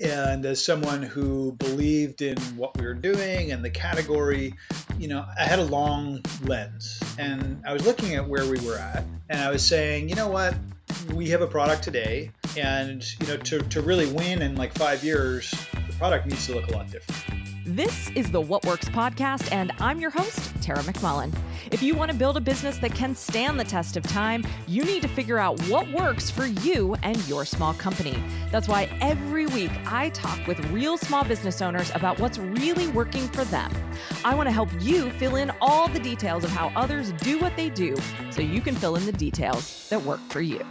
And as someone who believed in what we were doing and the category, you know, I had a long lens and I was looking at where we were at and I was saying, you know what, we have a product today and, you know, to, to really win in like five years, the product needs to look a lot different. This is the What Works podcast, and I'm your host, Tara McMullin. If you want to build a business that can stand the test of time, you need to figure out what works for you and your small company. That's why every week I talk with real small business owners about what's really working for them. I want to help you fill in all the details of how others do what they do so you can fill in the details that work for you.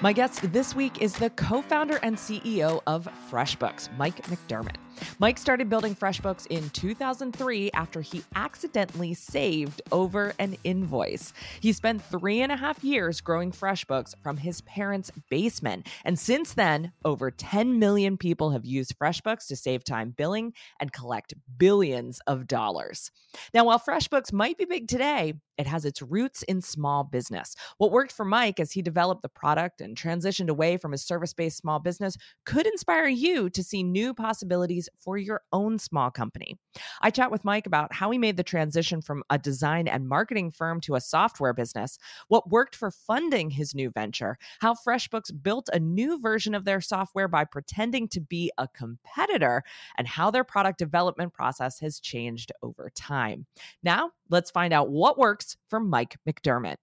My guest this week is the co founder and CEO of FreshBooks, Mike McDermott. Mike started building FreshBooks in 2003 after he accidentally saved over an invoice. He spent three and a half years growing FreshBooks from his parents' basement. And since then, over 10 million people have used FreshBooks to save time billing and collect billions of dollars. Now, while FreshBooks might be big today, it has its roots in small business. What worked for Mike as he developed the product and transitioned away from his service based small business could inspire you to see new possibilities for your own small company. I chat with Mike about how he made the transition from a design and marketing firm to a software business, what worked for funding his new venture, how FreshBooks built a new version of their software by pretending to be a competitor, and how their product development process has changed over time. Now, let's find out what works for Mike McDermott.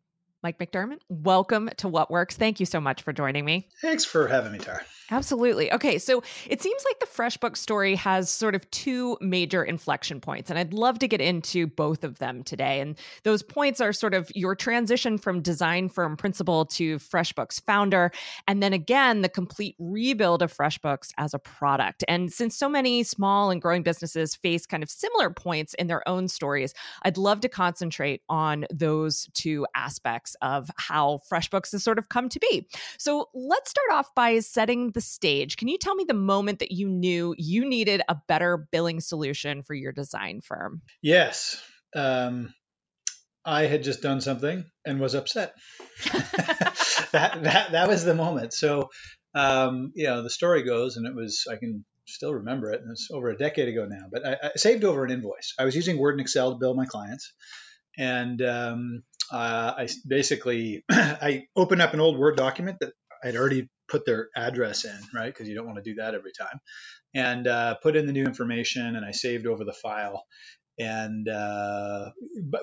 Mike McDermott, welcome to What Works. Thank you so much for joining me. Thanks for having me, Tara. Absolutely. Okay, so it seems like the FreshBook story has sort of two major inflection points, and I'd love to get into both of them today. And those points are sort of your transition from design firm principal to FreshBooks founder, and then again, the complete rebuild of FreshBooks as a product. And since so many small and growing businesses face kind of similar points in their own stories, I'd love to concentrate on those two aspects of how FreshBooks has sort of come to be. So let's start off by setting the stage, can you tell me the moment that you knew you needed a better billing solution for your design firm? Yes. Um, I had just done something and was upset. that, that that was the moment. So, um, you know, the story goes, and it was I can still remember it, and it's over a decade ago now. But I, I saved over an invoice. I was using Word and Excel to bill my clients, and um, uh, I basically I opened up an old Word document that I'd already put their address in, right? Because you don't want to do that every time. And uh, put in the new information, and I saved over the file. And uh,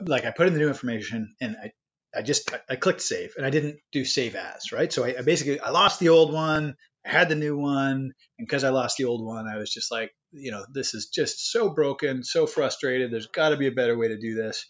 like I put in the new information, and I, I just I clicked save, and I didn't do save as, right? So I, I basically I lost the old one, I had the new one, and because I lost the old one, I was just like, you know, this is just so broken, so frustrated. There's got to be a better way to do this.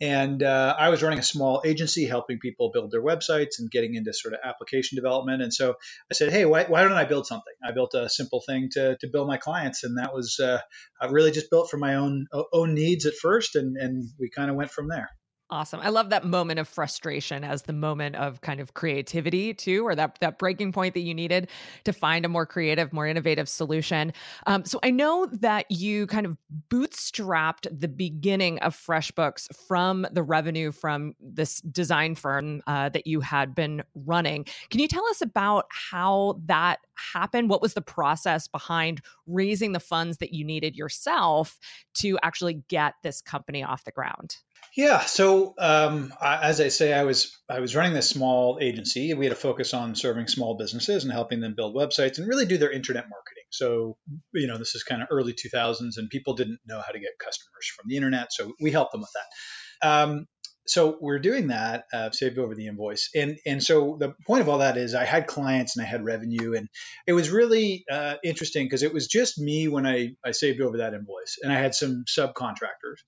And uh, I was running a small agency helping people build their websites and getting into sort of application development. And so I said, hey, why, why don't I build something? I built a simple thing to, to build my clients. And that was uh, I really just built for my own own needs at first. And, and we kind of went from there. Awesome. I love that moment of frustration as the moment of kind of creativity too, or that that breaking point that you needed to find a more creative, more innovative solution. Um, so I know that you kind of bootstrapped the beginning of FreshBooks from the revenue from this design firm uh, that you had been running. Can you tell us about how that happened? What was the process behind raising the funds that you needed yourself to actually get this company off the ground? Yeah. So um, I, as I say, I was I was running this small agency. We had a focus on serving small businesses and helping them build websites and really do their internet marketing. So you know, this is kind of early 2000s, and people didn't know how to get customers from the internet. So we helped them with that. Um, so we're doing that, uh, saved over the invoice, and and so the point of all that is I had clients and I had revenue, and it was really uh, interesting because it was just me when I I saved over that invoice, and I had some subcontractors.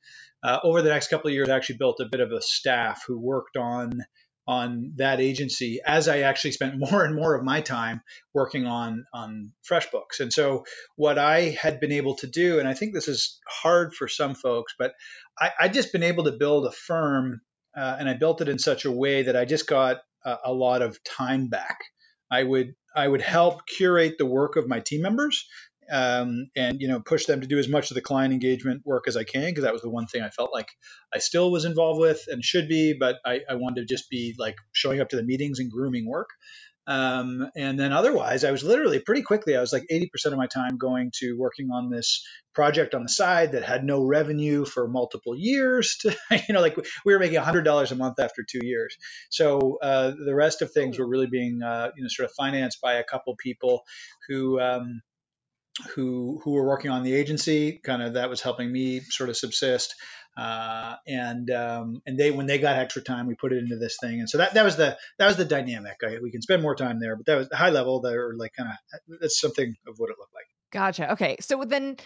Uh, over the next couple of years, I actually built a bit of a staff who worked on on that agency as I actually spent more and more of my time working on on FreshBooks. And so what I had been able to do, and I think this is hard for some folks, but I, I just been able to build a firm uh, and I built it in such a way that I just got a, a lot of time back. I would I would help curate the work of my team members um, and you know push them to do as much of the client engagement work as I can because that was the one thing I felt like I still was involved with and should be, but I, I wanted to just be like showing up to the meetings and grooming work. Um, and then otherwise, I was literally pretty quickly, I was like 80% of my time going to working on this project on the side that had no revenue for multiple years. To, you know, like we were making $100 a month after two years. So uh, the rest of things were really being, uh, you know, sort of financed by a couple people who, um, who who were working on the agency. Kind of that was helping me sort of subsist. Uh, and um, and they when they got extra time, we put it into this thing, and so that, that was the that was the dynamic. I, we can spend more time there, but that was high level. That were like kind of that's something of what it looked like. Gotcha. Okay. So then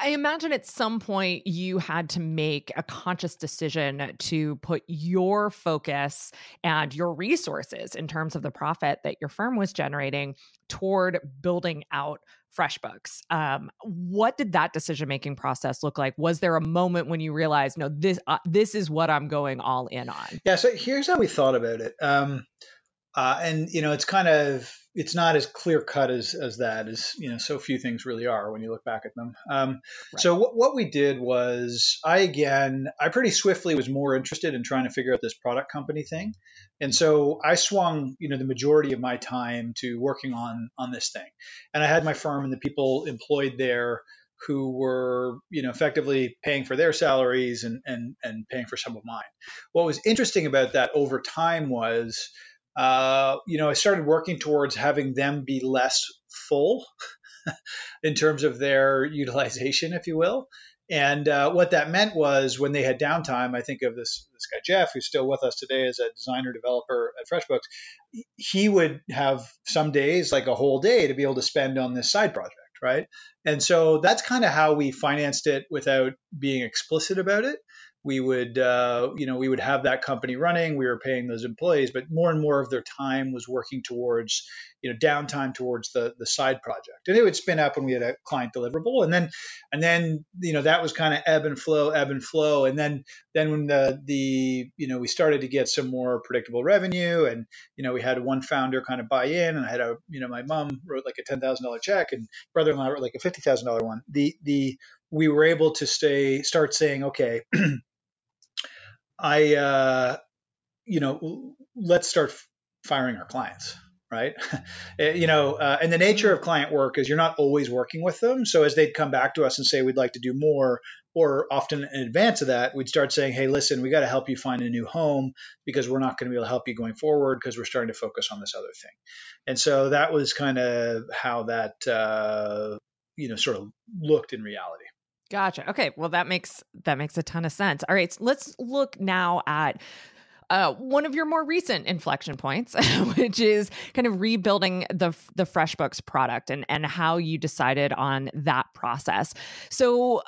I imagine at some point you had to make a conscious decision to put your focus and your resources in terms of the profit that your firm was generating toward building out FreshBooks. Um, what did that decision making process look like? Was there a moment when you realized, no, this uh, this is what I'm going all in on? Yeah. So here's how we thought about it. Um, uh, and you know, it's kind of it's not as clear cut as as that as you know so few things really are when you look back at them. Um, right. So what, what we did was I again I pretty swiftly was more interested in trying to figure out this product company thing, and so I swung you know the majority of my time to working on on this thing, and I had my firm and the people employed there who were you know effectively paying for their salaries and and and paying for some of mine. What was interesting about that over time was uh, you know, I started working towards having them be less full in terms of their utilization, if you will. And uh, what that meant was when they had downtime, I think of this this guy Jeff, who's still with us today as a designer developer at FreshBooks. He would have some days, like a whole day, to be able to spend on this side project, right? And so that's kind of how we financed it without being explicit about it we would uh, you know we would have that company running we were paying those employees but more and more of their time was working towards you know downtime towards the the side project. And it would spin up when we had a client deliverable and then and then you know that was kind of ebb and flow ebb and flow. And then then when the the you know we started to get some more predictable revenue and you know we had one founder kind of buy in and i had a you know my mom wrote like a $10000 check and brother-in-law wrote like a $50000 one. The the we were able to stay start saying okay I, uh, you know, let's start firing our clients, right? Eh, you know, uh, and the nature of client work is you're not always working with them. So as they'd come back to us and say we'd like to do more, or often in advance of that, we'd start saying, hey, listen, we got to help you find a new home because we're not going to be able to help you going forward because we're starting to focus on this other thing. And so that was kind of how that, uh, you know, sort of looked in reality. Gotcha. Okay. Well, that makes that makes a ton of sense. All right. So let's look now at uh, one of your more recent inflection points, which is kind of rebuilding the the FreshBooks product and and how you decided on that process. So. Uh,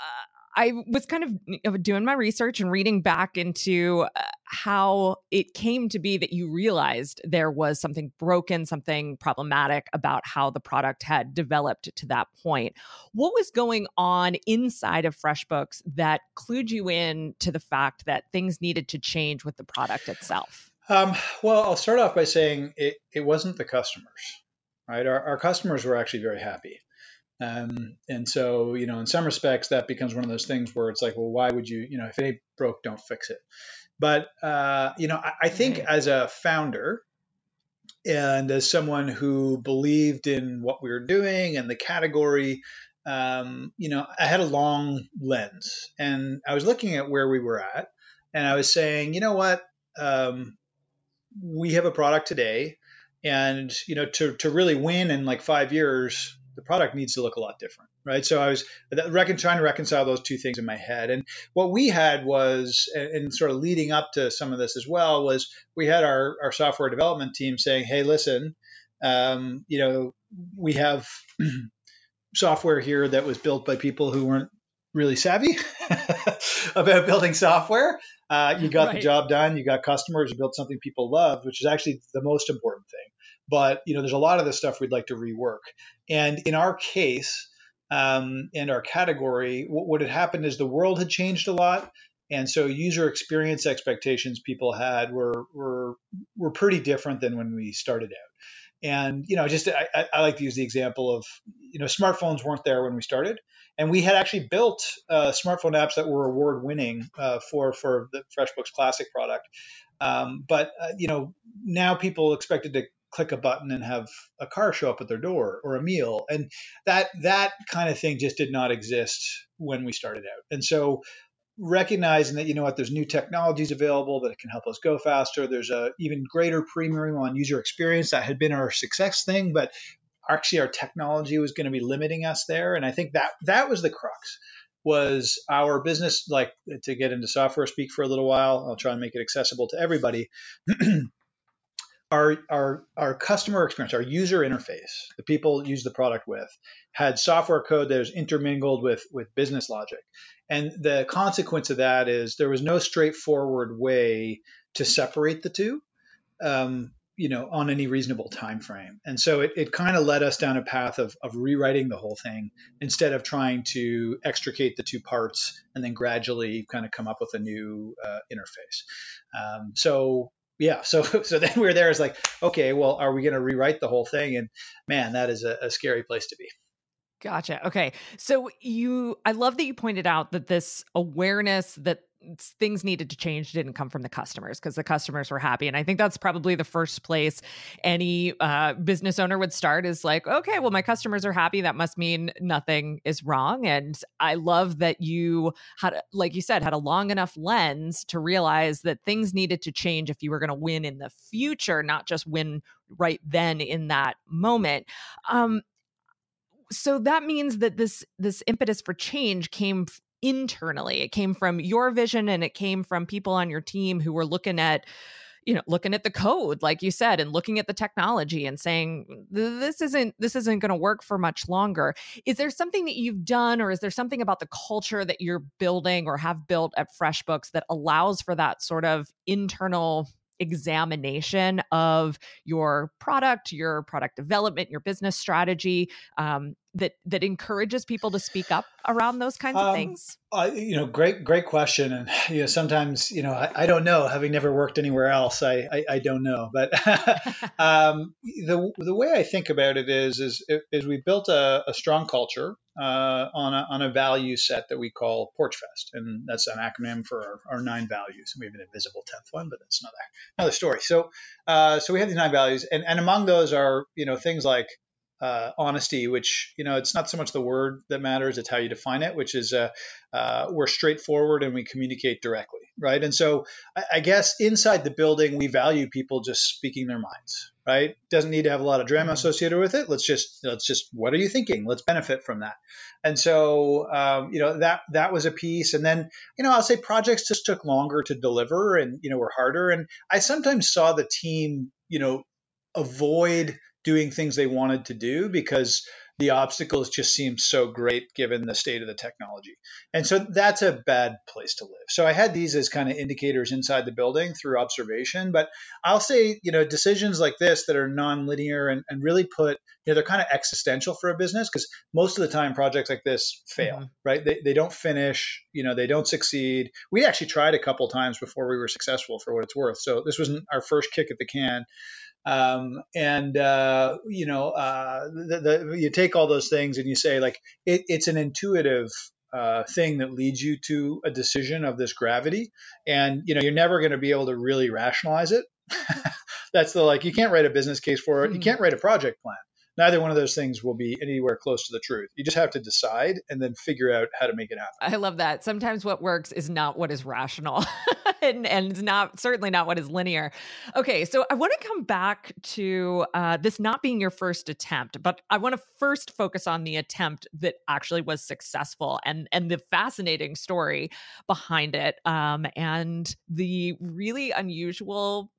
I was kind of doing my research and reading back into uh, how it came to be that you realized there was something broken, something problematic about how the product had developed to that point. What was going on inside of FreshBooks that clued you in to the fact that things needed to change with the product itself? Um, well, I'll start off by saying it, it wasn't the customers, right? Our, our customers were actually very happy. Um, and so, you know, in some respects, that becomes one of those things where it's like, well, why would you, you know, if it ain't broke, don't fix it. But, uh, you know, I, I think as a founder and as someone who believed in what we were doing and the category, um, you know, I had a long lens. And I was looking at where we were at and I was saying, you know what, um, we have a product today and, you know, to, to really win in like five years, the product needs to look a lot different, right? So I was reckon, trying to reconcile those two things in my head. And what we had was, and sort of leading up to some of this as well, was we had our, our software development team saying, hey, listen, um, you know, we have software here that was built by people who weren't really savvy about building software. Uh, you got right. the job done, you got customers, you built something people loved, which is actually the most important thing. But you know, there's a lot of this stuff we'd like to rework. And in our case, um, and our category, what, what had happened is the world had changed a lot, and so user experience expectations people had were were were pretty different than when we started out. And you know, just I, I like to use the example of you know, smartphones weren't there when we started, and we had actually built uh, smartphone apps that were award winning uh, for for the FreshBooks Classic product. Um, but uh, you know, now people expected to click a button and have a car show up at their door or a meal. And that that kind of thing just did not exist when we started out. And so recognizing that you know what there's new technologies available that can help us go faster. There's a even greater premium on user experience that had been our success thing but actually our technology was going to be limiting us there. And i think that that was the crux was our business like to get into software speak for a little while. I'll try and make it accessible to everybody our our our customer experience our user interface the people use the product with had software code that was intermingled with with business logic. And the consequence of that is there was no straightforward way to separate the two um, you know on any reasonable time frame and so it, it kind of led us down a path of, of rewriting the whole thing instead of trying to extricate the two parts and then gradually kind of come up with a new uh, interface. Um, so yeah so so then we are there. It's like okay well are we going to rewrite the whole thing and man that is a, a scary place to be Gotcha. Okay. So you, I love that you pointed out that this awareness that things needed to change didn't come from the customers because the customers were happy and i think that's probably the first place any uh, business owner would start is like okay well my customers are happy that must mean nothing is wrong and i love that you had like you said had a long enough lens to realize that things needed to change if you were going to win in the future not just win right then in that moment um, so that means that this this impetus for change came internally. It came from your vision and it came from people on your team who were looking at you know looking at the code like you said and looking at the technology and saying this isn't this isn't going to work for much longer is there something that you've done or is there something about the culture that you're building or have built at freshbooks that allows for that sort of internal examination of your product your product development your business strategy um, that that encourages people to speak up around those kinds of um, things? Uh, you know, great great question, and you know sometimes you know I, I don't know, having never worked anywhere else, I I, I don't know, but um, the the way I think about it is is is we built a, a strong culture uh, on a on a value set that we call Porchfest, and that's an acronym for our, our nine values. And we have an invisible tenth one, but that's another another story. So uh, so we have these nine values, and and among those are you know things like uh, honesty, which you know it's not so much the word that matters; it's how you define it. Which is uh, uh, we're straightforward and we communicate directly, right? And so I, I, guess inside the building, we value people just speaking their minds, right? Doesn't need to have a lot of drama mm-hmm. associated with it. Let's just let's just what are you thinking? Let's benefit from that. And so um, you know that that was a piece. And then you know I'll say projects just took longer to deliver and you know were harder. And I sometimes saw the team you know avoid doing things they wanted to do because the obstacles just seemed so great given the state of the technology. And so that's a bad place to live. So I had these as kind of indicators inside the building through observation. But I'll say, you know, decisions like this that are non-linear and, and really put, you know, they're kind of existential for a business because most of the time projects like this fail, mm-hmm. right? They, they don't finish, you know, they don't succeed. We actually tried a couple times before we were successful for what it's worth. So this wasn't our first kick at the can. Um, and uh, you know, uh, the, the, you take all those things and you say like it, it's an intuitive uh, thing that leads you to a decision of this gravity, and you know you're never going to be able to really rationalize it. That's the like you can't write a business case for it. You hmm. can't write a project plan neither one of those things will be anywhere close to the truth. You just have to decide and then figure out how to make it happen. I love that. Sometimes what works is not what is rational and, and not certainly not what is linear. Okay, so I want to come back to uh, this not being your first attempt, but I want to first focus on the attempt that actually was successful and and the fascinating story behind it um, and the really unusual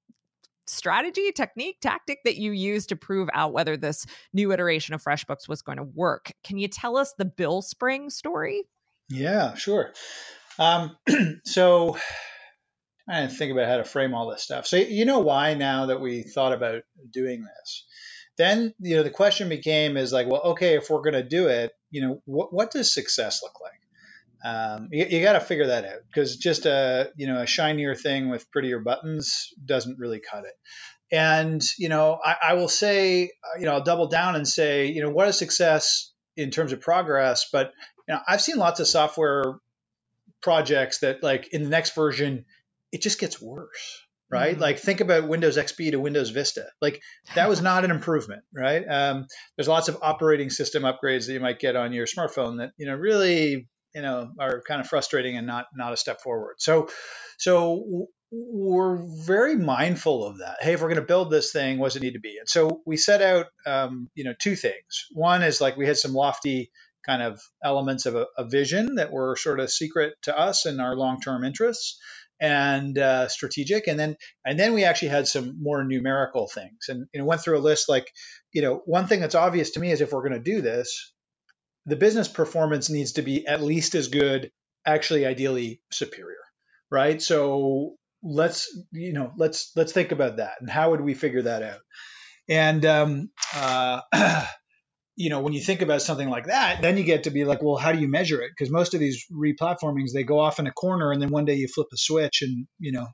strategy, technique, tactic that you used to prove out whether this new iteration of FreshBooks was going to work. Can you tell us the BillSpring story? Yeah, sure. Um, so I didn't think about how to frame all this stuff. So you know why now that we thought about doing this? Then you know the question became is like, well, okay, if we're going to do it, you know, what what does success look like? Um, you, you got to figure that out because just a you know a shinier thing with prettier buttons doesn't really cut it. And you know, I, I will say, uh, you know, I'll double down and say, you know, what is success in terms of progress? But you know, I've seen lots of software projects that, like, in the next version, it just gets worse right? Mm-hmm. Like think about Windows XP to Windows Vista. Like that was not an improvement, right? Um, there's lots of operating system upgrades that you might get on your smartphone that you know really you know are kind of frustrating and not not a step forward. So so we're very mindful of that. Hey, if we're going to build this thing, what does it need to be? And so we set out, um, you know, two things. One is like we had some lofty kind of elements of a, a vision that were sort of secret to us and our long-term interests and uh, strategic and then and then we actually had some more numerical things and you know went through a list like you know one thing that's obvious to me is if we're going to do this the business performance needs to be at least as good actually ideally superior right so let's you know let's let's think about that and how would we figure that out and um, uh, you know, when you think about something like that, then you get to be like, well, how do you measure it? Because most of these replatformings, they go off in a corner, and then one day you flip a switch, and you know,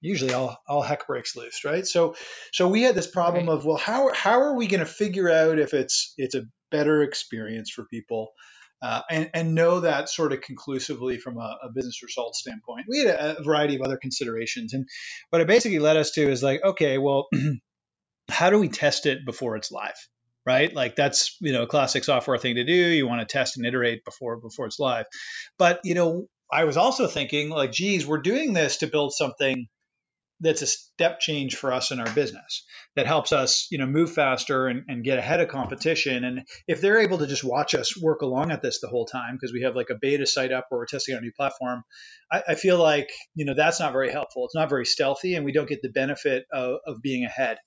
usually all all heck breaks loose, right? So, so we had this problem right. of, well, how how are we going to figure out if it's it's a better experience for people? Uh, and, and know that sort of conclusively from a, a, business results standpoint. We had a, a variety of other considerations, and what it basically led us to is like, okay, well, how do we test it before it's live? right? Like that's you know a classic software thing to do. You want to test and iterate before before it's live. But you know, I was also thinking like, geez, we're doing this to build something that's a step change for us in our business that helps us you know move faster and, and get ahead of competition. And if they're able to just watch us work along at this the whole time because we have like a beta site up where we're testing out a new platform I, I, feel like you know that's not very helpful. It's not very stealthy and we don't get the benefit of, of being ahead.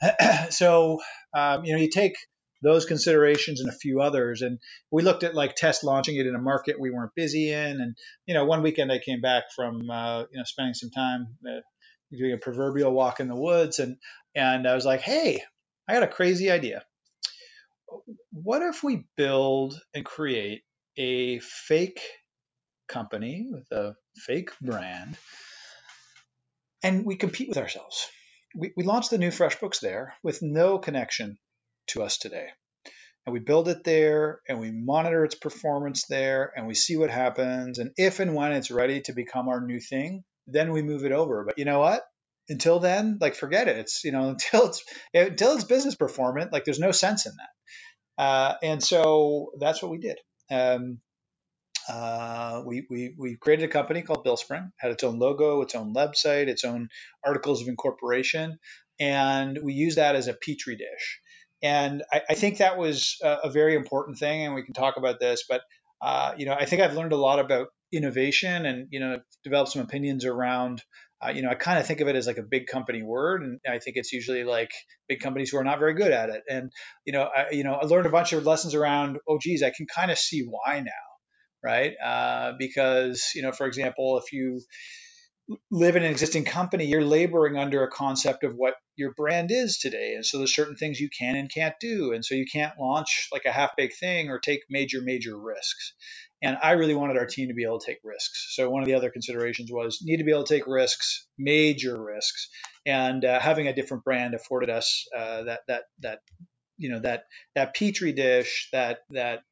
So um, you know you take those considerations and a few others. And we looked at like test launching it in a market we weren't busy in. And you know one weekend i came back from uh, you know spending some time uh, doing a proverbial walk in the woods. And and i was like hey i got a crazy idea. What if we build and create a fake company with a fake brand and we compete with ourselves? We, we launched the new FreshBooks there with no connection to us today. And we build it there and we monitor its performance there and we see what happens. And if and when it's ready to become our new thing, then we move it over. But you know what? Until then, like forget it. It's you know until it's until it's business performant, like there's no sense in that. Uh, and so that's what we did. Um, uh, we, we, we created a company called BillSpring, had its own logo, its own website, its own articles of incorporation, and we used that as a petri dish. And I, I think that was a, a, very important thing, and we can talk about this. But uh, you know, I think I've learned a lot about innovation, and you know, developed some opinions around. Uh, you know, I kind of think of it as like a big company word, and I think it's usually like big companies who are not very good at it. And you know, I, you know, I learned a bunch of lessons around. Oh, geez, I can kind of see why now right? Uh, because you know, for example, if you live in an existing company, you're laboring under a concept of what your brand is today, and so there's certain things you can and can't do, and so you can't launch like a half-baked thing or take major major risks. And I really wanted our team to be able to take risks. So one of the other considerations was need to be able to take risks, major risks, and uh, having a different brand afforded us uh, that that that you know that that petri dish that that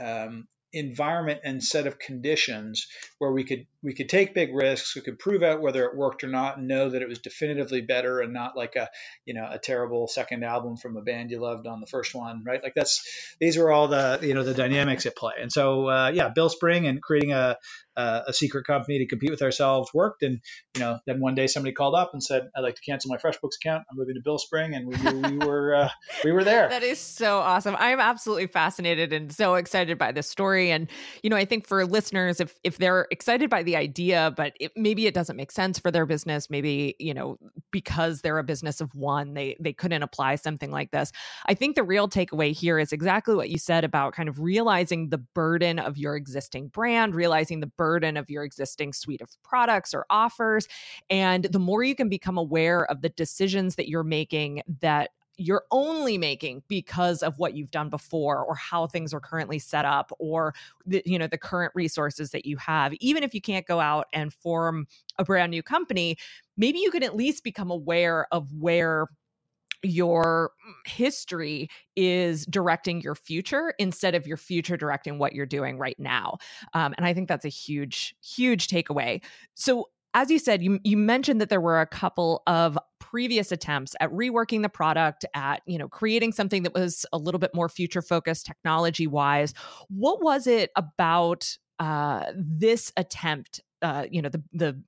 um, environment and set of conditions where we could we could take big risks we could prove out whether it worked or not and know that it was definitively better and not like a you know a terrible second album from a band you loved on the first one right like that's these were all the you know the dynamics at play and so uh, yeah BillSpring and creating a uh, a secret company to compete with ourselves worked. And you know, then one day somebody called up and said, "I'd like to cancel my FreshBooks account. I'm moving to BillSpring and we, we were uh, we were there. That is so awesome. I'm absolutely fascinated and so excited by this story. And you know, I think for listeners, if if they're excited by the idea, but it, maybe it doesn't make sense for their business, maybe you know, because they're a business of one, they they couldn't apply something like this. I think the real takeaway here is exactly what you said about kind of realizing the burden of your existing brand, realizing the burden burden of your existing suite of products or offers. And the more you can become aware of the decisions that you're making that you're only making because of what you've done before or how things are currently set up or the, you know the current resources that you have even if you can't go out and form a brand new company maybe you can at least become aware of where your history is directing your future instead of your future directing what you're doing right now. Um, and I think that's a huge, huge takeaway. So as you said, you you mentioned that there were a couple of previous attempts at reworking the product, at you know creating something that was a little bit more future focused technology wise. What was it about uh, this attempt? Uh, you know the the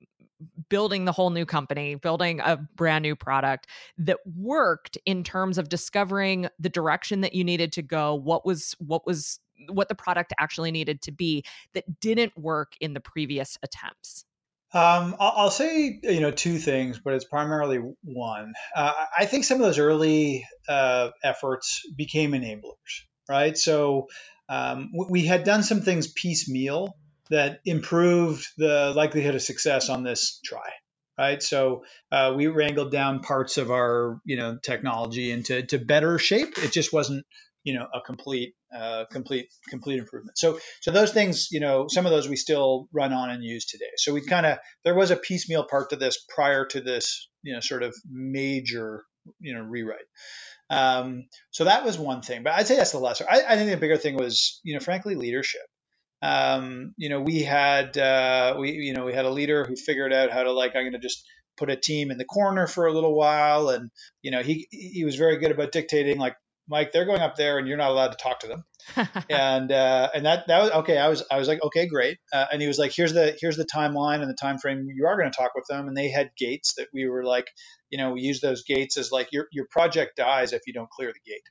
building the whole new company, building a brand new product that worked in terms of discovering the direction that you needed to go, what was what was what the product actually needed to be that didn't work in the previous attempts? Um, I'll, say you know two things, but it's primarily one. Uh, I think some of those early uh, efforts became enablers, right? So um, we had done some things piecemeal that improved the likelihood of success on this try, right? So uh, we wrangled down parts of our you know technology into to better shape. It just wasn't you know a complete uh, complete complete improvement. So so those things, you know, some of those we still run on and use today. So we kind of there was a piecemeal part to this prior to this, you know, sort of major you know rewrite. Um, so that was one thing, but I'd say that's the lesser. I, I think the bigger thing was, you know, frankly, leadership. Um, you know, we had uh, we you know we had a leader who figured out how to like I'm going to just put a team in the corner for a little while, and you know he he was very good about dictating like Mike, they're going up there, and you're not allowed to talk to them. and uh, and that that was okay. I was I was like, okay, great. Uh, and he was like, here's the here's the timeline and the time frame. You are going to talk with them, and they had gates that we were like, you know, we use those gates as like your your project dies if you don't clear the gate.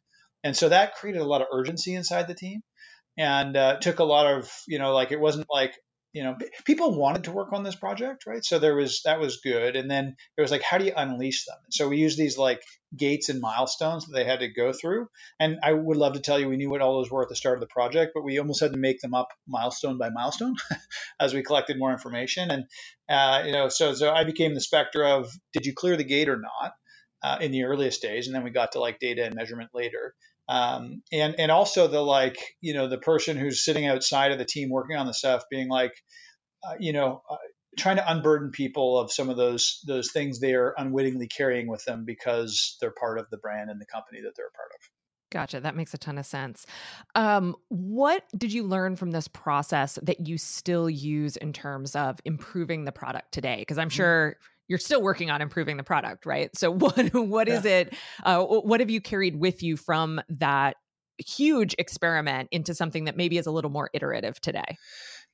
And so that created a lot of urgency inside the team, and uh, took a lot of you know like it wasn't like you know people wanted to work on this project right? So there was that was good. And then it was like how do you unleash them? So we use these like gates and milestones that they had to go through. And i would love to tell you we knew what all those were at the start of the project but we almost had to make them up milestone by milestone as we collected more information. And uh, you know so so i became the specter of did you clear the gate or not uh, in the earliest days? And then we got to like data and measurement later um, and and also the like you know the person who's sitting outside of the team working on the stuff being like uh, you know uh, trying to unburden people of some of those those things they are unwittingly carrying with them because they're part of the brand and the company that they're a part of Gotcha. That makes a ton of sense. Um, what did you learn from this process that you still use in terms of improving the product today? Because I'm mm-hmm. You're still working on improving the product, right? So what what yeah. is it? Uh, what have you carried with you from that huge experiment into something that maybe is a little more iterative today?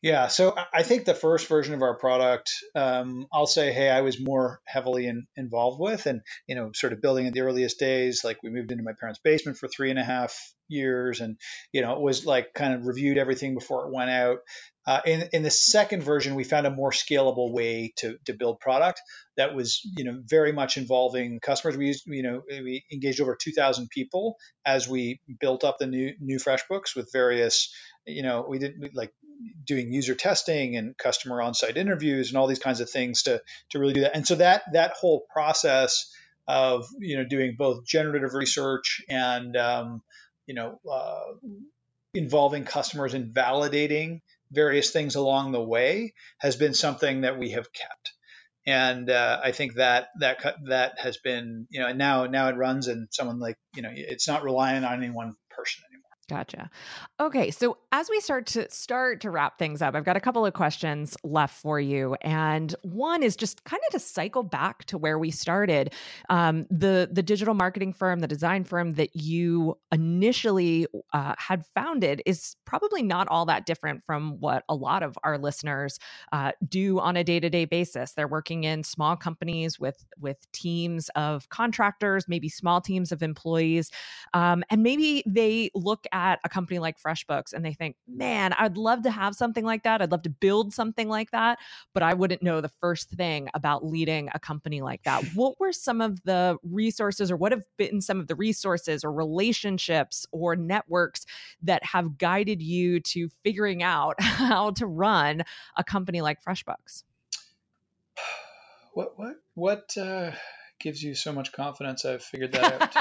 Yeah, so I think the first version of our product, um, I'll say, hey, I was more heavily in, involved with, and you know, sort of building in the earliest days. Like we moved into my parents' basement for three and a half years, and you know, it was like kind of reviewed everything before it went out. Uh, in, in the second version, we found a more scalable way to, to build product that was, you know, very much involving customers. We used, you know, we engaged over 2,000 people as we built up the new new FreshBooks with various, you know, we did like doing user testing and customer on-site interviews and all these kinds of things to to really do that. And so that that whole process of you know doing both generative research and um, you know uh, involving customers and validating various things along the way has been something that we have kept. And uh, I think that that that has been you know and now now it runs and someone like you know it's not relying on any one person anymore. Gotcha. Okay, so as we start to start to wrap things up, I've got a couple of questions left for you, and one is just kind of to cycle back to where we started. Um, the the digital marketing firm, the design firm that you initially uh, had founded, is probably not all that different from what a lot of our listeners uh, do on a day to day basis. They're working in small companies with with teams of contractors, maybe small teams of employees, um, and maybe they look at a company like FreshBooks and they think, man, I'd love to have something like that. I'd love to build something like that, but I wouldn't know the first thing about leading a company like that. What were some of the resources, or what have been some of the resources or relationships or networks that have guided you to figuring out how to run a company like FreshBooks? What, what, what, uh, gives you so much confidence I've figured that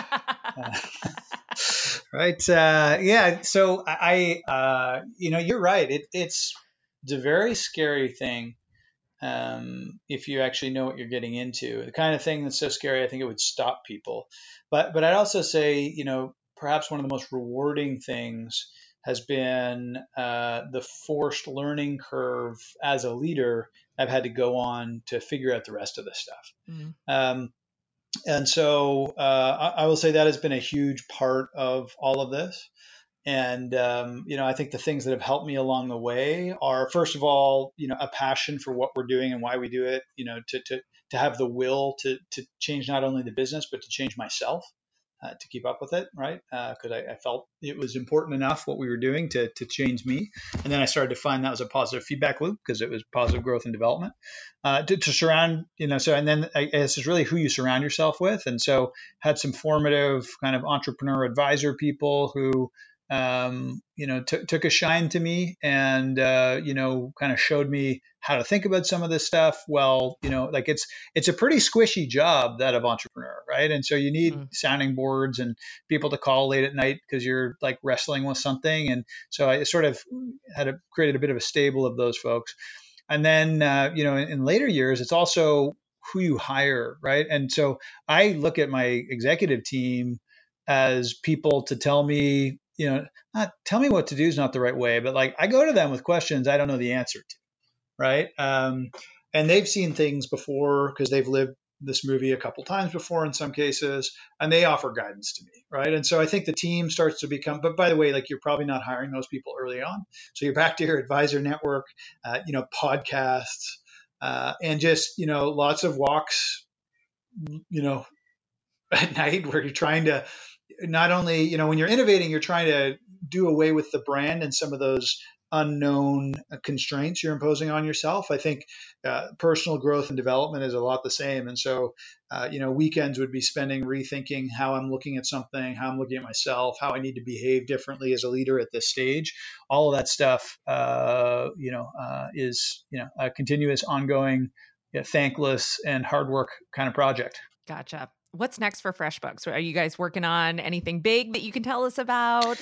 out. right. Uh, yeah. So I, uh, you know, you're right. It, it's, it's a very scary thing um, if you actually know what you're getting into. The kind of thing that's so scary, I think it would stop people. But, but I'd also say, you know, perhaps one of the most rewarding things has been uh, the forced learning curve as a leader I've had to go on to figure out the rest of the stuff. Mm-hmm. Um, and so uh, I, I, will say that has been a huge part of all of this. And um, you know, I think the things that have helped me along the way are, first of all, you know, a passion for what we're doing and why we do it. You know, to to to have the will to to change not only the business but to change myself uh, to keep up with it, right? Because uh, I, I, felt it was important enough what we were doing to, to change me. And then I started to find that was a positive feedback loop because it was positive growth and development. Uh, to, to, surround, you know, so and then I guess it's really who you surround yourself with. And so had some formative kind of entrepreneur advisor people who um, you know, t- took a shine to me and, uh, you know, kind of showed me how to think about some of this stuff. Well, you know, like it's, it's a pretty squishy job that of entrepreneur, right? And so you need mm. sounding boards and people to call late at night because you're like wrestling with something. And so I sort of had a, created a bit of a stable of those folks. And then, uh, you know, in, in later years, it's also who you hire, right? And so I look at my executive team as people to tell me you know, not tell me what to do is not the right way, but like I go to them with questions I don't know the answer to, right? Um, and they've seen things before because they've lived this movie a couple times before in some cases, and they offer guidance to me, right? And so I think the team starts to become. But by the way, like you're probably not hiring those people early on, so you're back to your advisor network, uh, you know, podcasts, uh, and just you know, lots of walks, you know, at night where you're trying to not only you know when you're innovating you're trying to do away with the brand and some of those unknown constraints you're imposing on yourself. I think uh, personal growth and development is a lot the same. And so uh, you know weekends would be spending rethinking how i'm looking at something how i'm looking at myself how i need to behave differently as a leader at this stage. All of that stuff uh, you know uh, is you know a continuous ongoing thankless and hard work kind of project. Gotcha. What's next for FreshBooks? Are you guys working on anything big that you can tell us about?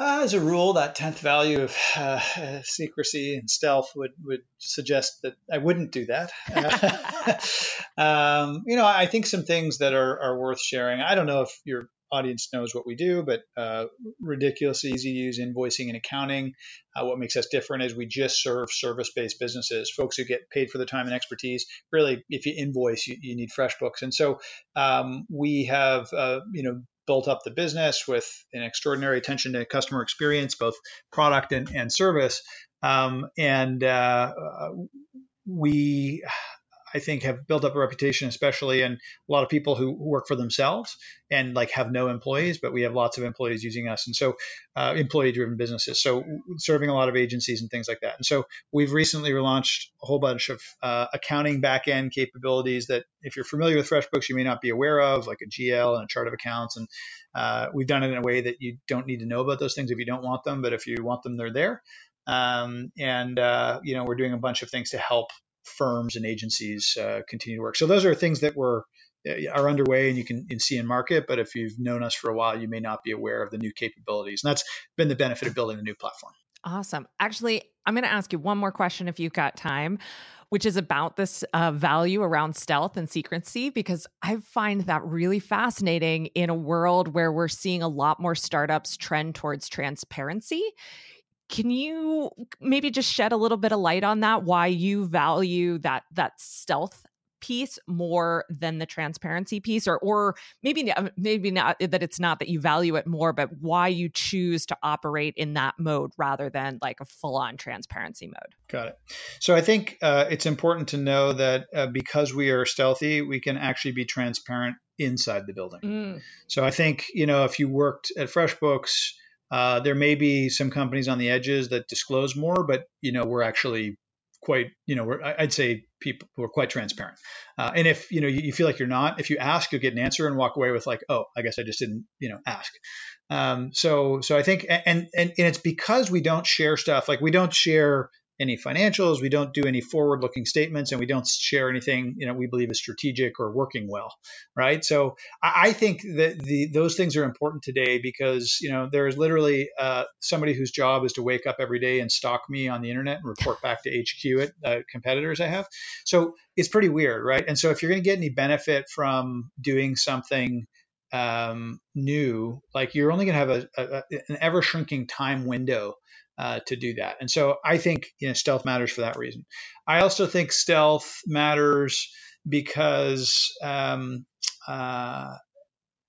Uh, as a rule, that tenth value of uh, secrecy and stealth would would suggest that I wouldn't do that. um, you know, I think some things that are, are worth sharing. I don't know if you're audience knows what we do, but uh, ridiculously easy to use invoicing and accounting. Uh, what makes us different is we just serve service based businesses, folks who get paid for the time and expertise. Really, if you invoice, you, you need FreshBooks. And so um, we have, uh, you know, built up the business with an extraordinary attention to customer experience, both product and, and service. Um, and uh, we I think have built up a reputation, especially in a lot of people who work for themselves and like have no employees, but we have lots of employees using us. And so uh, employee driven businesses. So serving a lot of agencies and things like that. And so we've recently relaunched a whole bunch of uh, accounting backend capabilities that if you're familiar with FreshBooks, you may not be aware of, like a GL and a chart of accounts. And uh, we've done it in a way that you don't need to know about those things if you don't want them, but if you want them, they're there. Um, and uh, you know we're doing a bunch of things to help firms and agencies uh, continue to work. So those are things that were uh, are underway and you can, see in market. But if you've known us for a while, you may not be aware of the new capabilities, and that's been the benefit of building the new platform. Awesome. Actually, I'm going to ask you one more question if you've got time which is about this uh, value around stealth and secrecy, because I find that really fascinating in a world where we're seeing a lot more startups trend towards transparency. Can you maybe just shed a little bit of light on that? Why you value that that stealth piece more than the transparency piece or or maybe maybe not that it's not that you value it more but why you choose to operate in that mode rather than like a full-on transparency mode got it so i think uh, it's important to know that uh, because we are stealthy we can actually be transparent inside the building mm. so i think you know if you worked at freshbooks uh, there may be some companies on the edges that disclose more, but you know we're actually quite you know we're, I'd say people who are quite transparent. Uh, and if you know you, you, feel like you're not, if you ask, you'll get an answer and walk away with like, oh, I guess I just didn't you know ask. Um, so so I think and, and and it's because we don't share stuff like we don't share any financials. We don't do any forward looking statements and we don't share anything, you know, we believe is strategic or working well. Right. So I think that the, those things are important today because, you know, there is literally uh, somebody whose job is to wake up every day and stalk me on the internet and report back to HQ at uh, competitors I have. So it's pretty weird. Right. And so if you're going to get any benefit from doing something um, new, like you're only going to have a, a, an ever shrinking time window uh, to do that. And so I think you know stealth matters for that reason. I also think stealth matters because um, uh,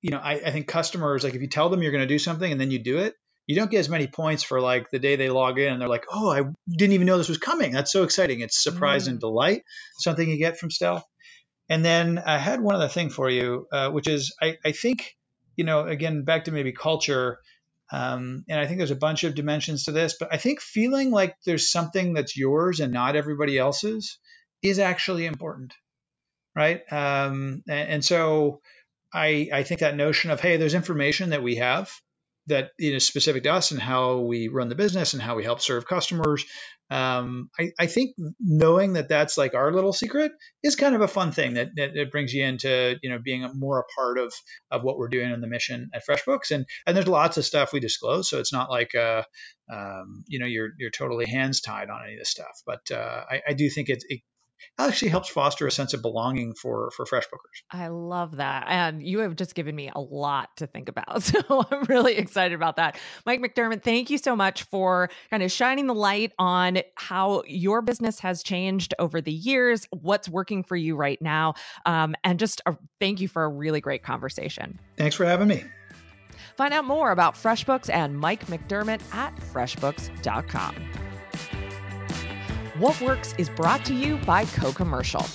you know I, I think customers like if you tell them you're going to do something and then you do it, you don't get as many points for like the day they log in and they're like, oh, I didn't even know this was coming. That's so exciting. It's surprise mm. and delight, something you get from stealth. And then I had one other thing for you, uh, which is I, I think, you know, again, back to maybe culture. Um, and I think there's a bunch of dimensions to this, but I think feeling like there's something that's yours and not everybody else's is actually important, right? Um, and, and, so I, I think that notion of hey, there's information that we have that is specific to us and how we run the business and how we help serve customers. Um, I, I, think knowing that that's like our little secret is kind of a fun thing that, that, that, brings you into you know being more a part of of what we're doing in the mission at FreshBooks and and there's lots of stuff we disclose so it's not like uh, um, you know you're you're totally hands tied on any of this stuff but uh, I, I, do think it, it actually helps foster a sense of belonging for for FreshBookers. I love that, and you have just given me a lot to think about. So I'm really excited about that. Mike McDermott, thank you so much for kind of shining the light on how your business has changed over the years, what's working for you right now, um, and just a, thank you for a really great conversation. Thanks for having me. Find out more about FreshBooks and Mike McDermott at freshbooks.com. What Works is brought to you by Co-Commercial.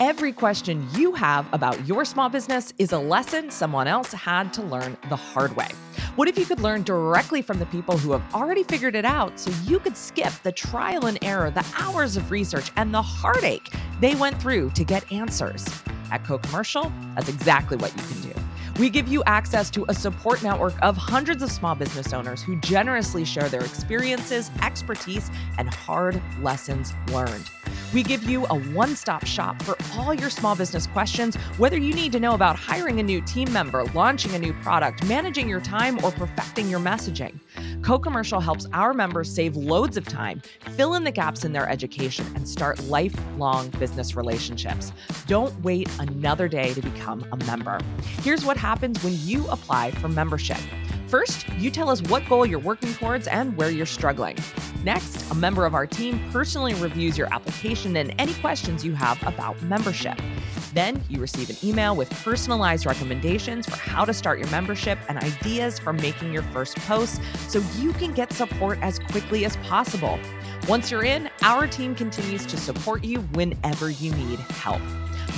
Every question you have about your small business is a lesson someone else had to learn the hard way. What if you could learn directly from the people who have already figured it out so you could skip the trial and error, the hours of research, and the heartache they went through to get answers? At Co-Commercial, that's exactly what you can do. We give you access to a support network of hundreds of small business owners who generously share their experiences, expertise, and hard lessons learned. We give you a one stop shop for all your small business questions, whether you need to know about hiring a new team member, launching a new product, managing your time, or perfecting your messaging. Co Commercial helps our members save loads of time, fill in the gaps in their education, and start lifelong business relationships. Don't wait another day to become a member. Here's what happens when you apply for membership. First, you tell us what goal you're working towards and where you're struggling. Next, a member of our team personally reviews your application and any questions you have about membership. Then you receive an email with personalized recommendations for how to start your membership and ideas for making your first post so you can get support as quickly as possible. Once you're in, our team continues to support you whenever you need help.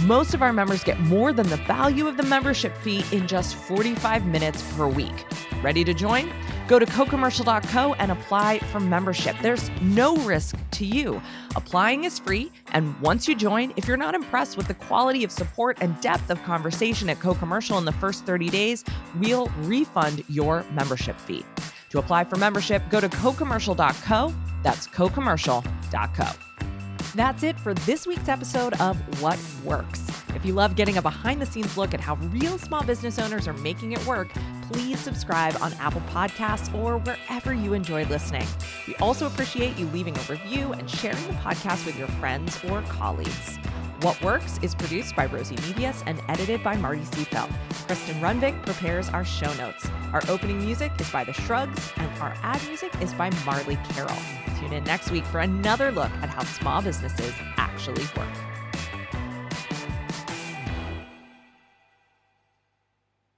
Most of our members get more than the value of the membership fee in just 45 minutes per week. Ready to join? Go to cocommercial.co and apply for membership. There's no risk to you. Applying is free, and once you join, if you're not impressed with the quality of support and depth of conversation at Co-Commercial in the first 30 days, we'll refund your membership fee. To apply for membership, go to cocommercial.co. That's cocommercial.co. That's it for this week's episode of What Works. If you love getting a behind the scenes look at how real small business owners are making it work, please subscribe on Apple Podcasts or wherever you enjoy listening. We also appreciate you leaving a review and sharing the podcast with your friends or colleagues. What Works is produced by Rosie Medias and edited by Marty Seafeld. Kristen Runvik prepares our show notes. Our opening music is by The Shrugs, and our ad music is by Marley Carroll. Tune in next week for another look at how small businesses actually work.